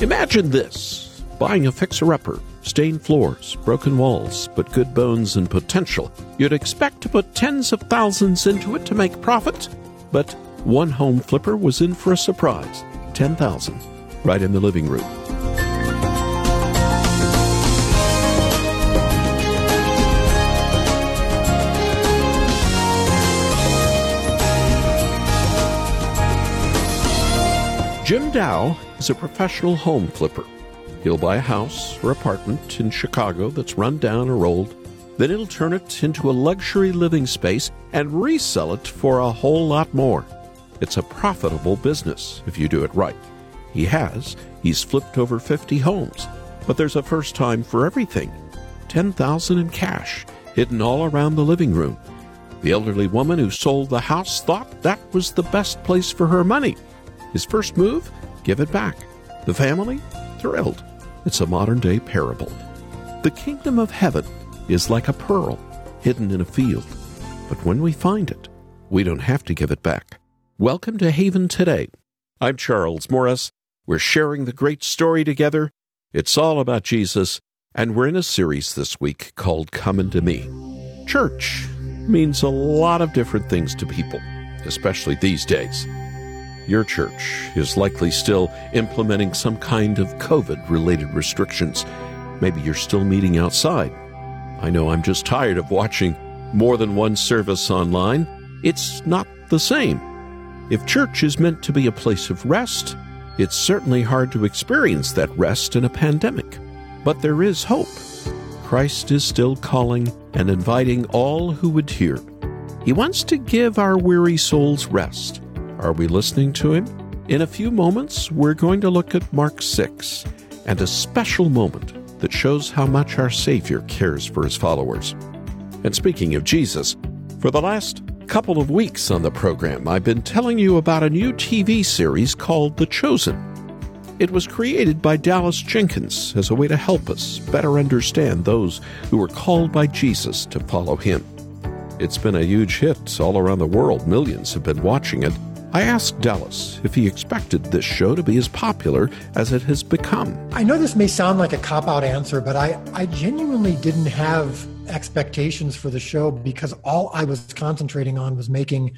Imagine this buying a fixer upper, stained floors, broken walls, but good bones and potential. You'd expect to put tens of thousands into it to make profit, but one home flipper was in for a surprise 10,000 right in the living room. Jim Dow is a professional home flipper. He'll buy a house or apartment in Chicago that's run down or old, then he'll turn it into a luxury living space and resell it for a whole lot more. It's a profitable business if you do it right. He has. He's flipped over 50 homes. But there's a first time for everything. 10,000 in cash hidden all around the living room. The elderly woman who sold the house thought that was the best place for her money. His first move? Give it back. The family? Thrilled. It's a modern day parable. The kingdom of heaven is like a pearl hidden in a field. But when we find it, we don't have to give it back. Welcome to Haven Today. I'm Charles Morris. We're sharing the great story together. It's all about Jesus, and we're in a series this week called Come Unto Me. Church means a lot of different things to people, especially these days. Your church is likely still implementing some kind of COVID related restrictions. Maybe you're still meeting outside. I know I'm just tired of watching more than one service online. It's not the same. If church is meant to be a place of rest, it's certainly hard to experience that rest in a pandemic. But there is hope. Christ is still calling and inviting all who would hear. He wants to give our weary souls rest. Are we listening to him? In a few moments, we're going to look at Mark 6 and a special moment that shows how much our Savior cares for his followers. And speaking of Jesus, for the last couple of weeks on the program, I've been telling you about a new TV series called The Chosen. It was created by Dallas Jenkins as a way to help us better understand those who were called by Jesus to follow him. It's been a huge hit all around the world. Millions have been watching it I asked Dallas if he expected this show to be as popular as it has become. I know this may sound like a cop out answer, but I, I genuinely didn't have expectations for the show because all I was concentrating on was making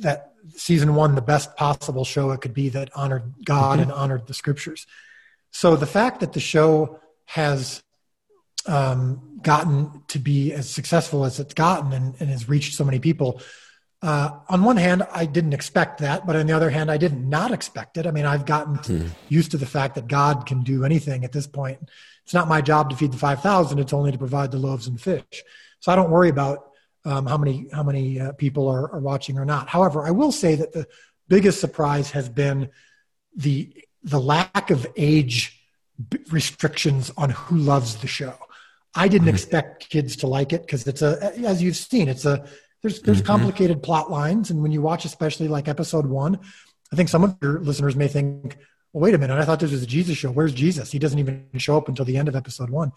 that season one the best possible show it could be that honored God mm-hmm. and honored the scriptures. So the fact that the show has um, gotten to be as successful as it's gotten and, and has reached so many people uh, on one hand, I didn't expect that, but on the other hand, I didn't expect it. I mean, I've gotten hmm. used to the fact that God can do anything at this point. It's not my job to feed the five thousand; it's only to provide the loaves and fish. So I don't worry about um, how many how many uh, people are, are watching or not. However, I will say that the biggest surprise has been the the lack of age restrictions on who loves the show. I didn't mm-hmm. expect kids to like it because it's a, as you've seen, it's a there's there's mm-hmm. complicated plot lines, and when you watch, especially like episode one, I think some of your listeners may think, "Well, wait a minute, I thought this was a Jesus show. Where's Jesus? He doesn't even show up until the end of episode one."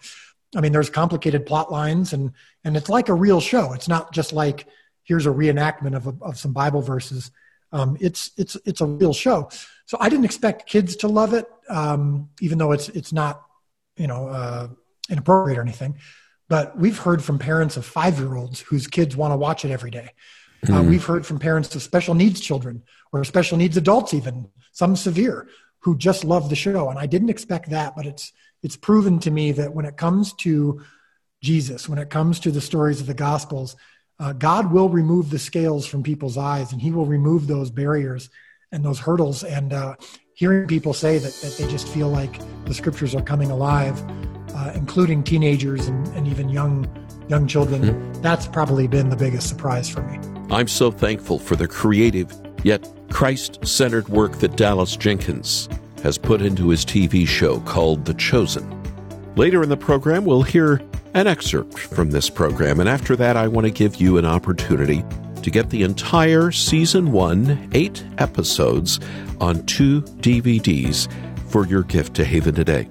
I mean, there's complicated plot lines, and and it's like a real show. It's not just like here's a reenactment of a, of some Bible verses. Um, it's it's it's a real show. So I didn't expect kids to love it, um, even though it's it's not you know uh, inappropriate or anything. But we've heard from parents of five year olds whose kids want to watch it every day. Mm. Uh, hmm. we've heard from parents of special needs children or special needs adults, even some severe, who just love the show. And I didn't expect that, but it's it's proven to me that when it comes to Jesus, when it comes to the stories of the Gospels, uh, God will remove the scales from people's eyes, and He will remove those barriers and those hurdles. And uh, hearing people say that that they just feel like the Scriptures are coming alive uh, including teenagers and, and, even young young children. Mm-hmm. That's probably been the biggest surprise for me. I'm so thankful for the creative yet Christ-centered work that Dallas Jenkins has put into his TV show called The Chosen. Later in the program, we'll hear an excerpt from this program, and after that, I want to give you an opportunity to get the entire season one, eight episodes, on two DVDs for your gift to Haven Today.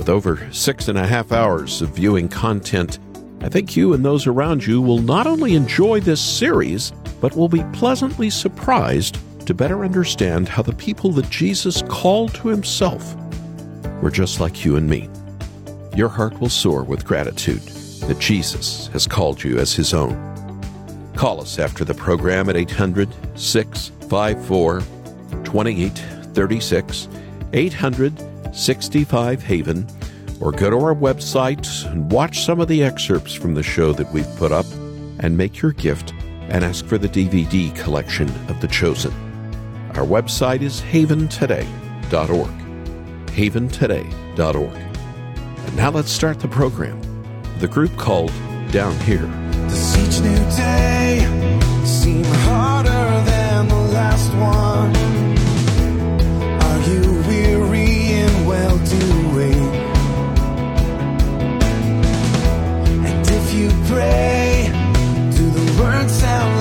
With over six and a half hours of viewing content, I think you and those around you will not only enjoy this series, but will be pleasantly surprised to better understand how the people that Jesus called to himself were just like you and me. Your heart will soar with gratitude that Jesus has called you as his own. Call us after the program at 800 654 2836, 800 65 Haven, or go to our website and watch some of the excerpts from the show that we've put up and make your gift and ask for the DVD collection of The Chosen. Our website is haventoday.org. Haventoday.org. And now let's start the program. The group called Downhere. The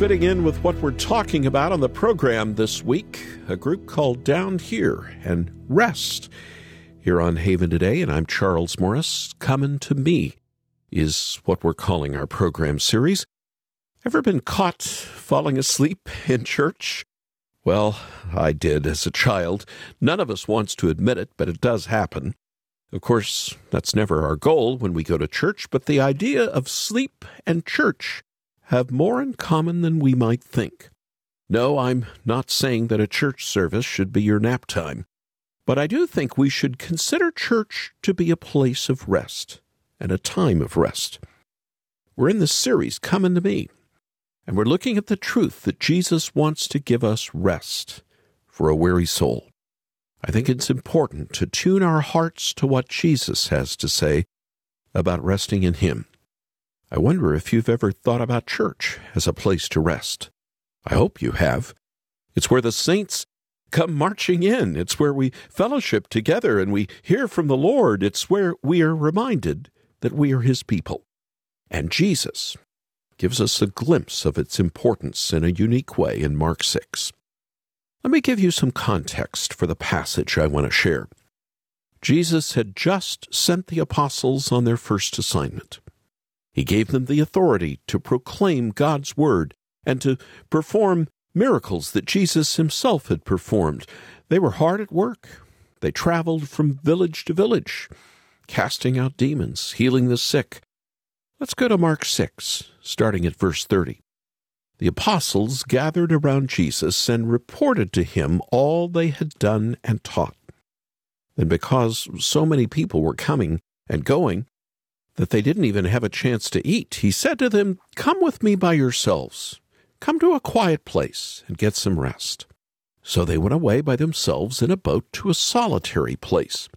Fitting in with what we're talking about on the program this week, a group called Downhere and Rest. Here on Haven today, and I'm Charles Morris. Coming to Me is what we're calling our program series. Ever been caught falling asleep in church? Well, I did as a child. None of us wants to admit it, but it does happen. Of course, that's never our goal when we go to church, but the idea of sleep and church have more in common than we might think. No, I'm not saying that a church service should be your nap time, but I do think we should consider church to be a place of rest, and a time of rest. We're in this series, Come Unto Me, and we're looking at the truth that Jesus wants to give us rest for a weary soul. I think it's important to tune our hearts to what Jesus has to say about resting in Him. I wonder if you've ever thought about church as a place to rest. I hope you have. It's where the saints come marching in. It's where we fellowship together and we hear from the Lord. It's where we are reminded that we are His people. And Jesus gives us a glimpse of its importance in a unique way in Mark 6. Let me give you some context for the passage I want to share. Jesus had just sent the apostles on their first assignment. He gave them the authority to proclaim God's word and to perform miracles that Jesus himself had performed. They were hard at work. They traveled from village to village, casting out demons, healing the sick. Let's go to Mark 6, starting at verse 30. The apostles gathered around Jesus and reported to him all they had done and taught. And because so many people were coming and going that they didn't even have a chance to eat, he said to them, Come with me by yourselves Come to a quiet place and get some rest. So they went away by themselves in a boat to a solitary place.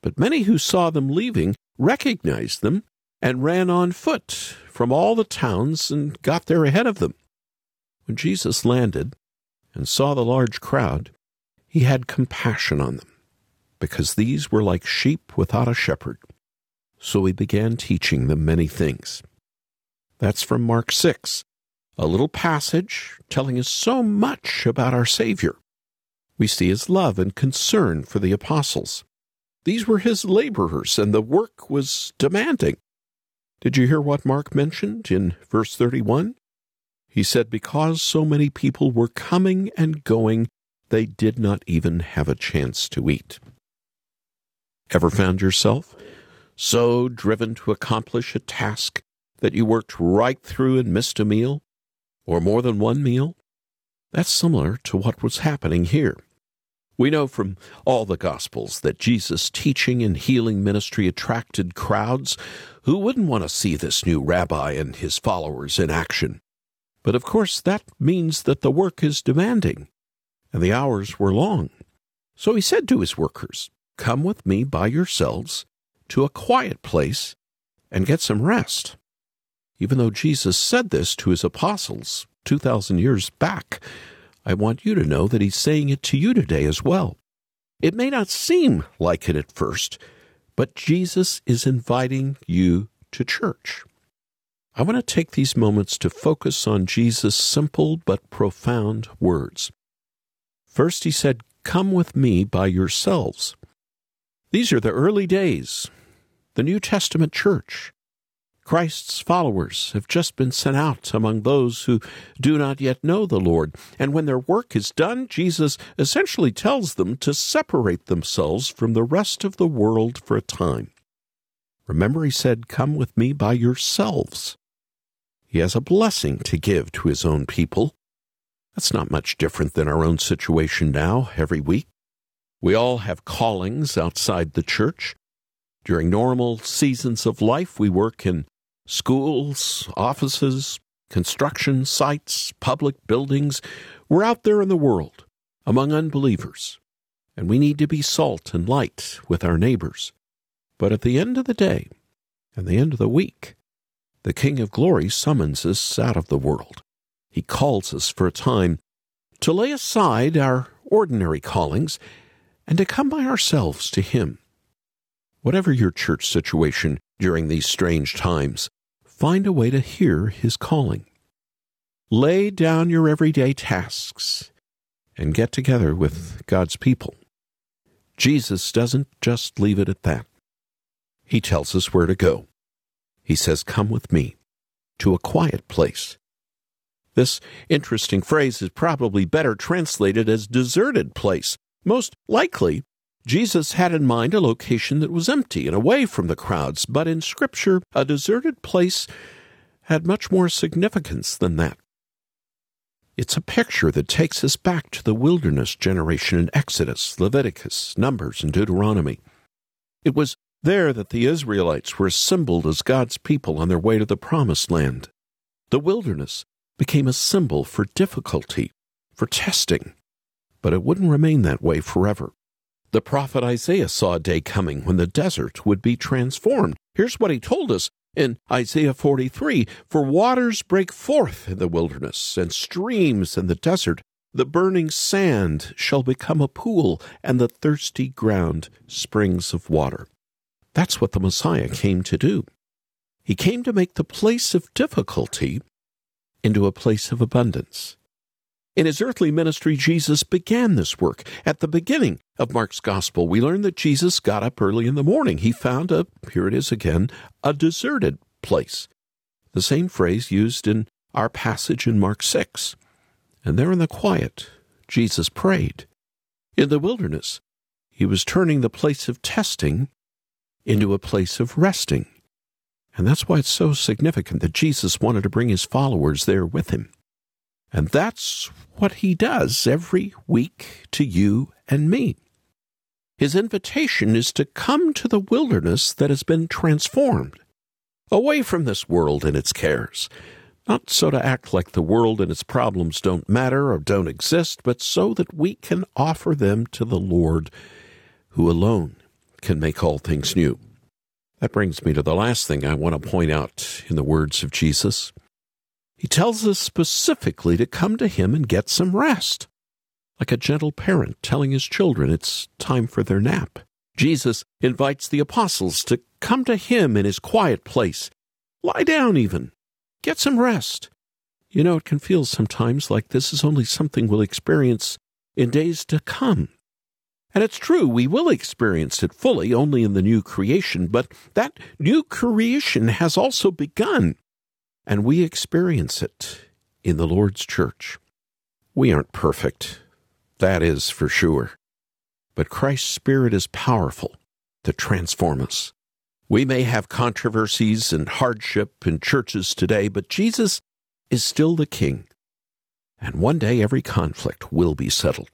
But many who saw them leaving recognized them and ran on foot from all the towns and got there ahead of them. When Jesus landed and saw the large crowd, he had compassion on them, because these were like sheep without a shepherd. So he began teaching them many things. That's from Mark 6, a little passage telling us so much about our Savior. We see his love and concern for the apostles. These were his laborers, and the work was demanding. Did you hear what Mark mentioned in verse 31? He said, Because so many people were coming and going, they did not even have a chance to eat. Ever found yourself so driven to accomplish a task that you worked right through and missed a meal? or more than one meal? That's similar to what was happening here. We know from all the Gospels that Jesus' teaching and healing ministry attracted crowds who wouldn't want to see this new rabbi and his followers in action. But of course, that means that the work is demanding, and the hours were long. So he said to his workers, Come with me by yourselves to a quiet place and get some rest even though Jesus said this to his apostles 2,000 years back. I want you to know that he's saying it to you today as well. It may not seem like it at first, but Jesus is inviting you to church. I want to take these moments to focus on Jesus' simple but profound words. First, he said, Come with me by yourselves. These are the early days, the New Testament church. Christ's followers have just been sent out among those who do not yet know the Lord. And when their work is done, Jesus essentially tells them to separate themselves from the rest of the world for a time. Remember, he said, Come with me by yourselves. He has a blessing to give to his own people. That's not much different than our own situation now, every week. We all have callings outside the church. During normal seasons of life, we work in schools, offices, construction sites, public buildings. We're out there in the world among unbelievers, and we need to be salt and light with our neighbors. But at the end of the day, and the end of the week, the King of Glory summons us out of the world. He calls us for a time to lay aside our ordinary callings and to come by ourselves to Him. Whatever your church situation during these strange times, find a way to hear His calling. Lay down your everyday tasks and get together with God's people. Jesus doesn't just leave it at that. He tells us where to go. He says, Come with me to a quiet place. This interesting phrase is probably better translated as deserted place. Most likely, Jesus had in mind a location that was empty and away from the crowds, but in Scripture, a deserted place had much more significance than that. It's a picture that takes us back to the wilderness generation in Exodus, Leviticus, Numbers, and Deuteronomy. It was there that the Israelites were assembled as God's people on their way to the Promised Land. The wilderness became a symbol for difficulty, for testing, but it wouldn't remain that way forever. The prophet Isaiah saw a day coming when the desert would be transformed. Here's what he told us in Isaiah 43 For waters break forth in the wilderness, and streams in the desert. The burning sand shall become a pool, and the thirsty ground springs of water. That's what the Messiah came to do. He came to make the place of difficulty into a place of abundance. In his earthly ministry, Jesus began this work. At the beginning of Mark's Gospel, we learn that Jesus got up early in the morning. He found a, here it is again, a deserted place. The same phrase used in our passage in Mark 6. And there in the quiet, Jesus prayed. In the wilderness, he was turning the place of testing into a place of resting. And that's why it's so significant that Jesus wanted to bring his followers there with him. And that's what he does every week to you and me. His invitation is to come to the wilderness that has been transformed, away from this world and its cares. Not so to act like the world and its problems don't matter or don't exist, but so that we can offer them to the Lord, who alone can make all things new. That brings me to the last thing I want to point out in the words of Jesus. He tells us specifically to come to Him and get some rest, like a gentle parent telling his children it's time for their nap. Jesus invites the apostles to come to Him in His quiet place. Lie down, even. Get some rest. You know, it can feel sometimes like this is only something we'll experience in days to come. And it's true, we will experience it fully only in the new creation, but that new creation has also begun, and we experience it in the Lord's church. We aren't perfect, that is for sure, but Christ's Spirit is powerful to transform us. We may have controversies and hardship in churches today, but Jesus is still the King, and one day every conflict will be settled.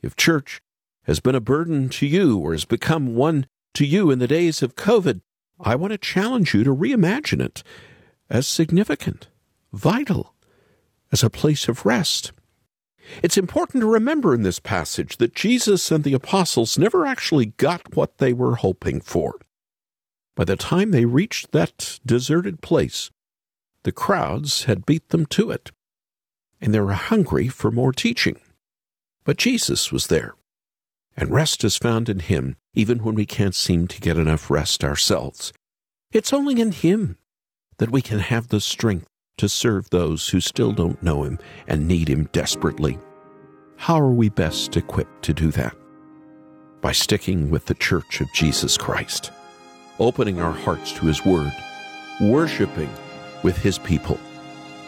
If church has been a burden to you or has become one to you in the days of COVID, I want to challenge you to reimagine it as significant, vital, as a place of rest. It's important to remember in this passage that Jesus and the apostles never actually got what they were hoping for. By the time they reached that deserted place, the crowds had beat them to it, and they were hungry for more teaching. But Jesus was there and rest is found in Him, even when we can't seem to get enough rest ourselves. It's only in Him that we can have the strength to serve those who still don't know Him and need Him desperately. How are we best equipped to do that? By sticking with the Church of Jesus Christ, opening our hearts to His Word, worshiping with His people.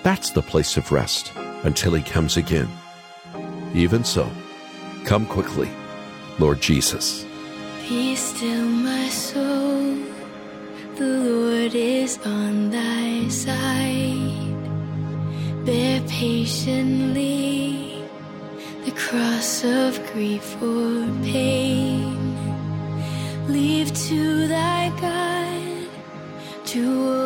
That's the place of rest until He comes again. Even so, come quickly Lord Jesus. Be still, my soul. The Lord is on thy side. Bear patiently the cross of grief or pain. Leave to thy God to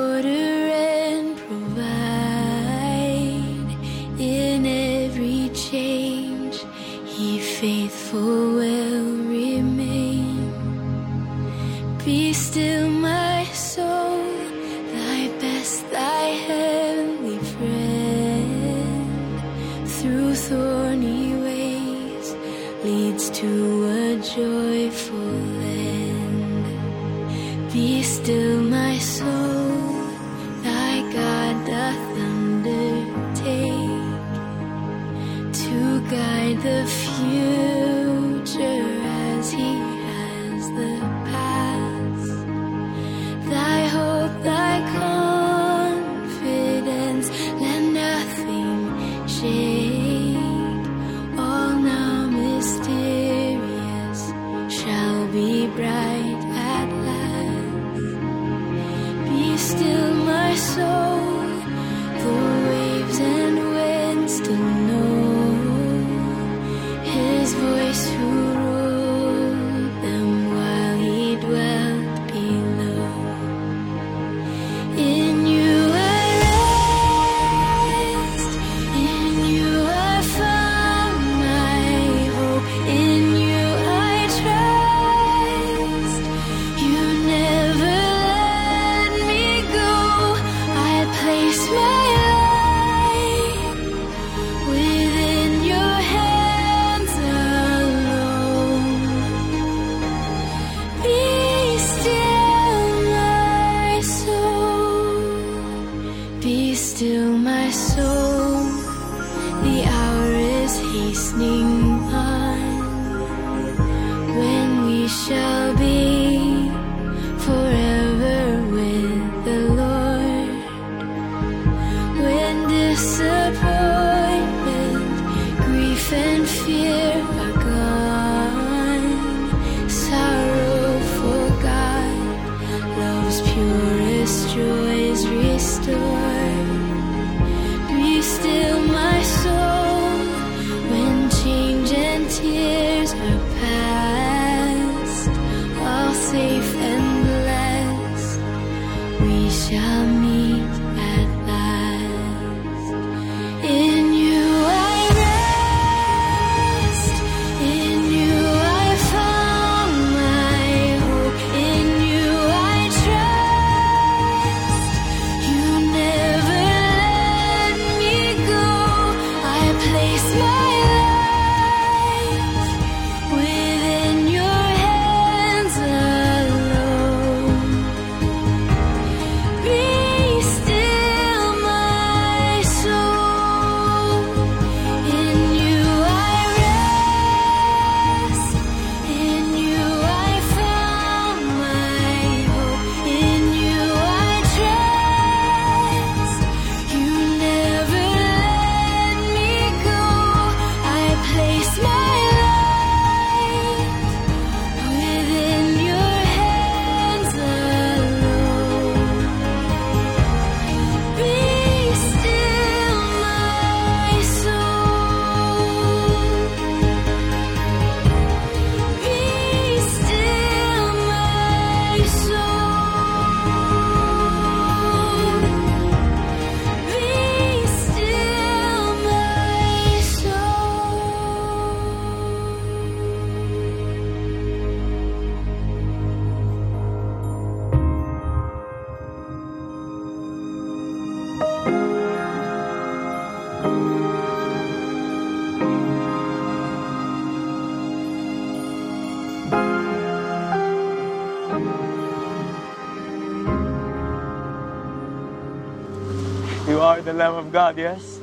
the Lamb of God, yes?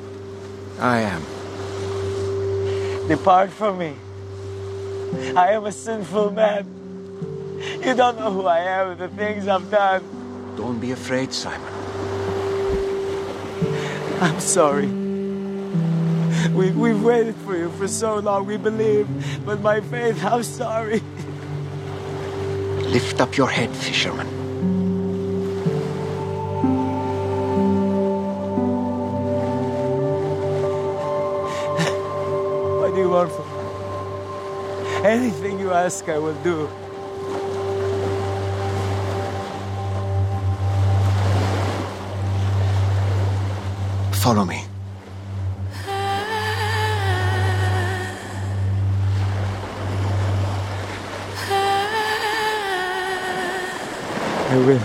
I am. Depart from me. I am a sinful man. You don't know who I am and the things I've done. Don't be afraid, Simon. I'm sorry. We, we've waited for you for so long, we believe. But my faith, I'm sorry. Lift up your head, fisherman. What do you want from me? Anything you ask, I will do. Follow me. I will.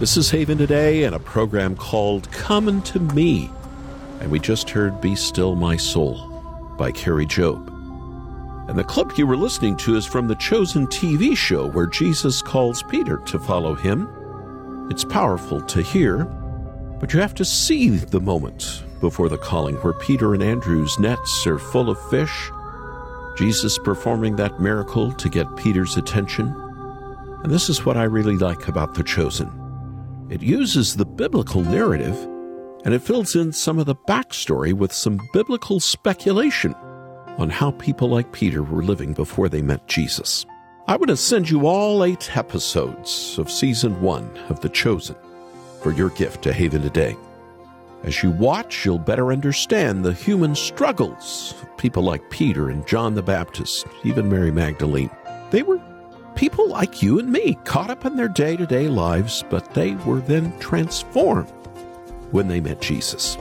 This is Haven Today and a program called Come Unto Me. And we just heard Be Still My Soul by Kari Jobe. And the clip you were listening to is from the Chosen TV show where Jesus calls Peter to follow him. It's powerful to hear, but you have to see the moment before the calling where Peter and Andrew's nets are full of fish. Jesus performing that miracle to get Peter's attention. And this is what I really like about The Chosen. It uses the biblical narrative and it fills in some of the backstory with some biblical speculation on how people like Peter were living before they met Jesus. I want to send you all eight episodes of season one of The Chosen for your gift to Haven Today. As you watch, you'll better understand the human struggles of people like Peter and John the Baptist, even Mary Magdalene. They were people like you and me, caught up in their day to day lives, but they were then transformed when they met Jesus.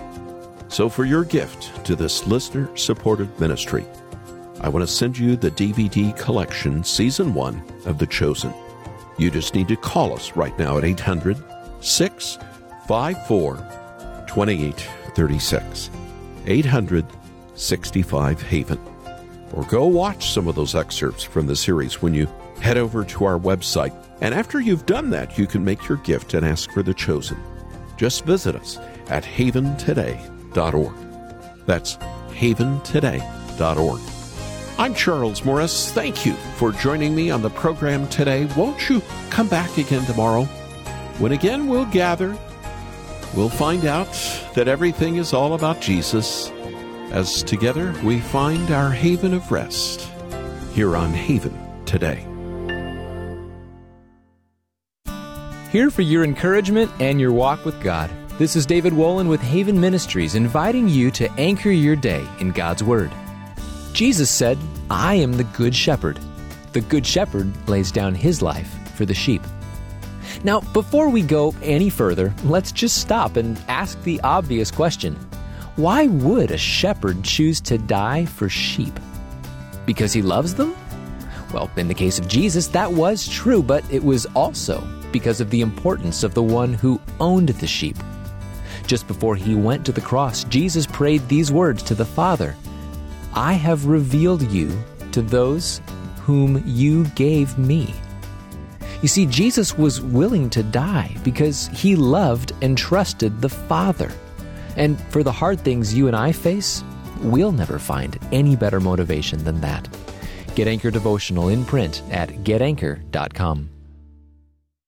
So, for your gift to this listener supported ministry, I want to send you the DVD collection, Season 1 of The Chosen. You just need to call us right now at 800 654 2836. 800 65 Haven. Or go watch some of those excerpts from the series when you head over to our website. And after you've done that, you can make your gift and ask for The Chosen. Just visit us at haventoday.org. That's haventoday.org. I'm Charles Morris. Thank you for joining me on the program today. Won't you come back again tomorrow? When again we'll gather, we'll find out that everything is all about Jesus as together we find our haven of rest here on Haven today. Here for your encouragement and your walk with God. This is David Wolin with Haven Ministries inviting you to anchor your day in God's Word. Jesus said, I am the Good Shepherd. The Good Shepherd lays down his life for the sheep. Now, before we go any further, let's just stop and ask the obvious question Why would a shepherd choose to die for sheep? Because he loves them? Well, in the case of Jesus, that was true, but it was also because of the importance of the one who owned the sheep. Just before he went to the cross, Jesus prayed these words to the Father I have revealed you to those whom you gave me. You see, Jesus was willing to die because he loved and trusted the Father. And for the hard things you and I face, we'll never find any better motivation than that. Get Anchor Devotional in print at getanchor.com.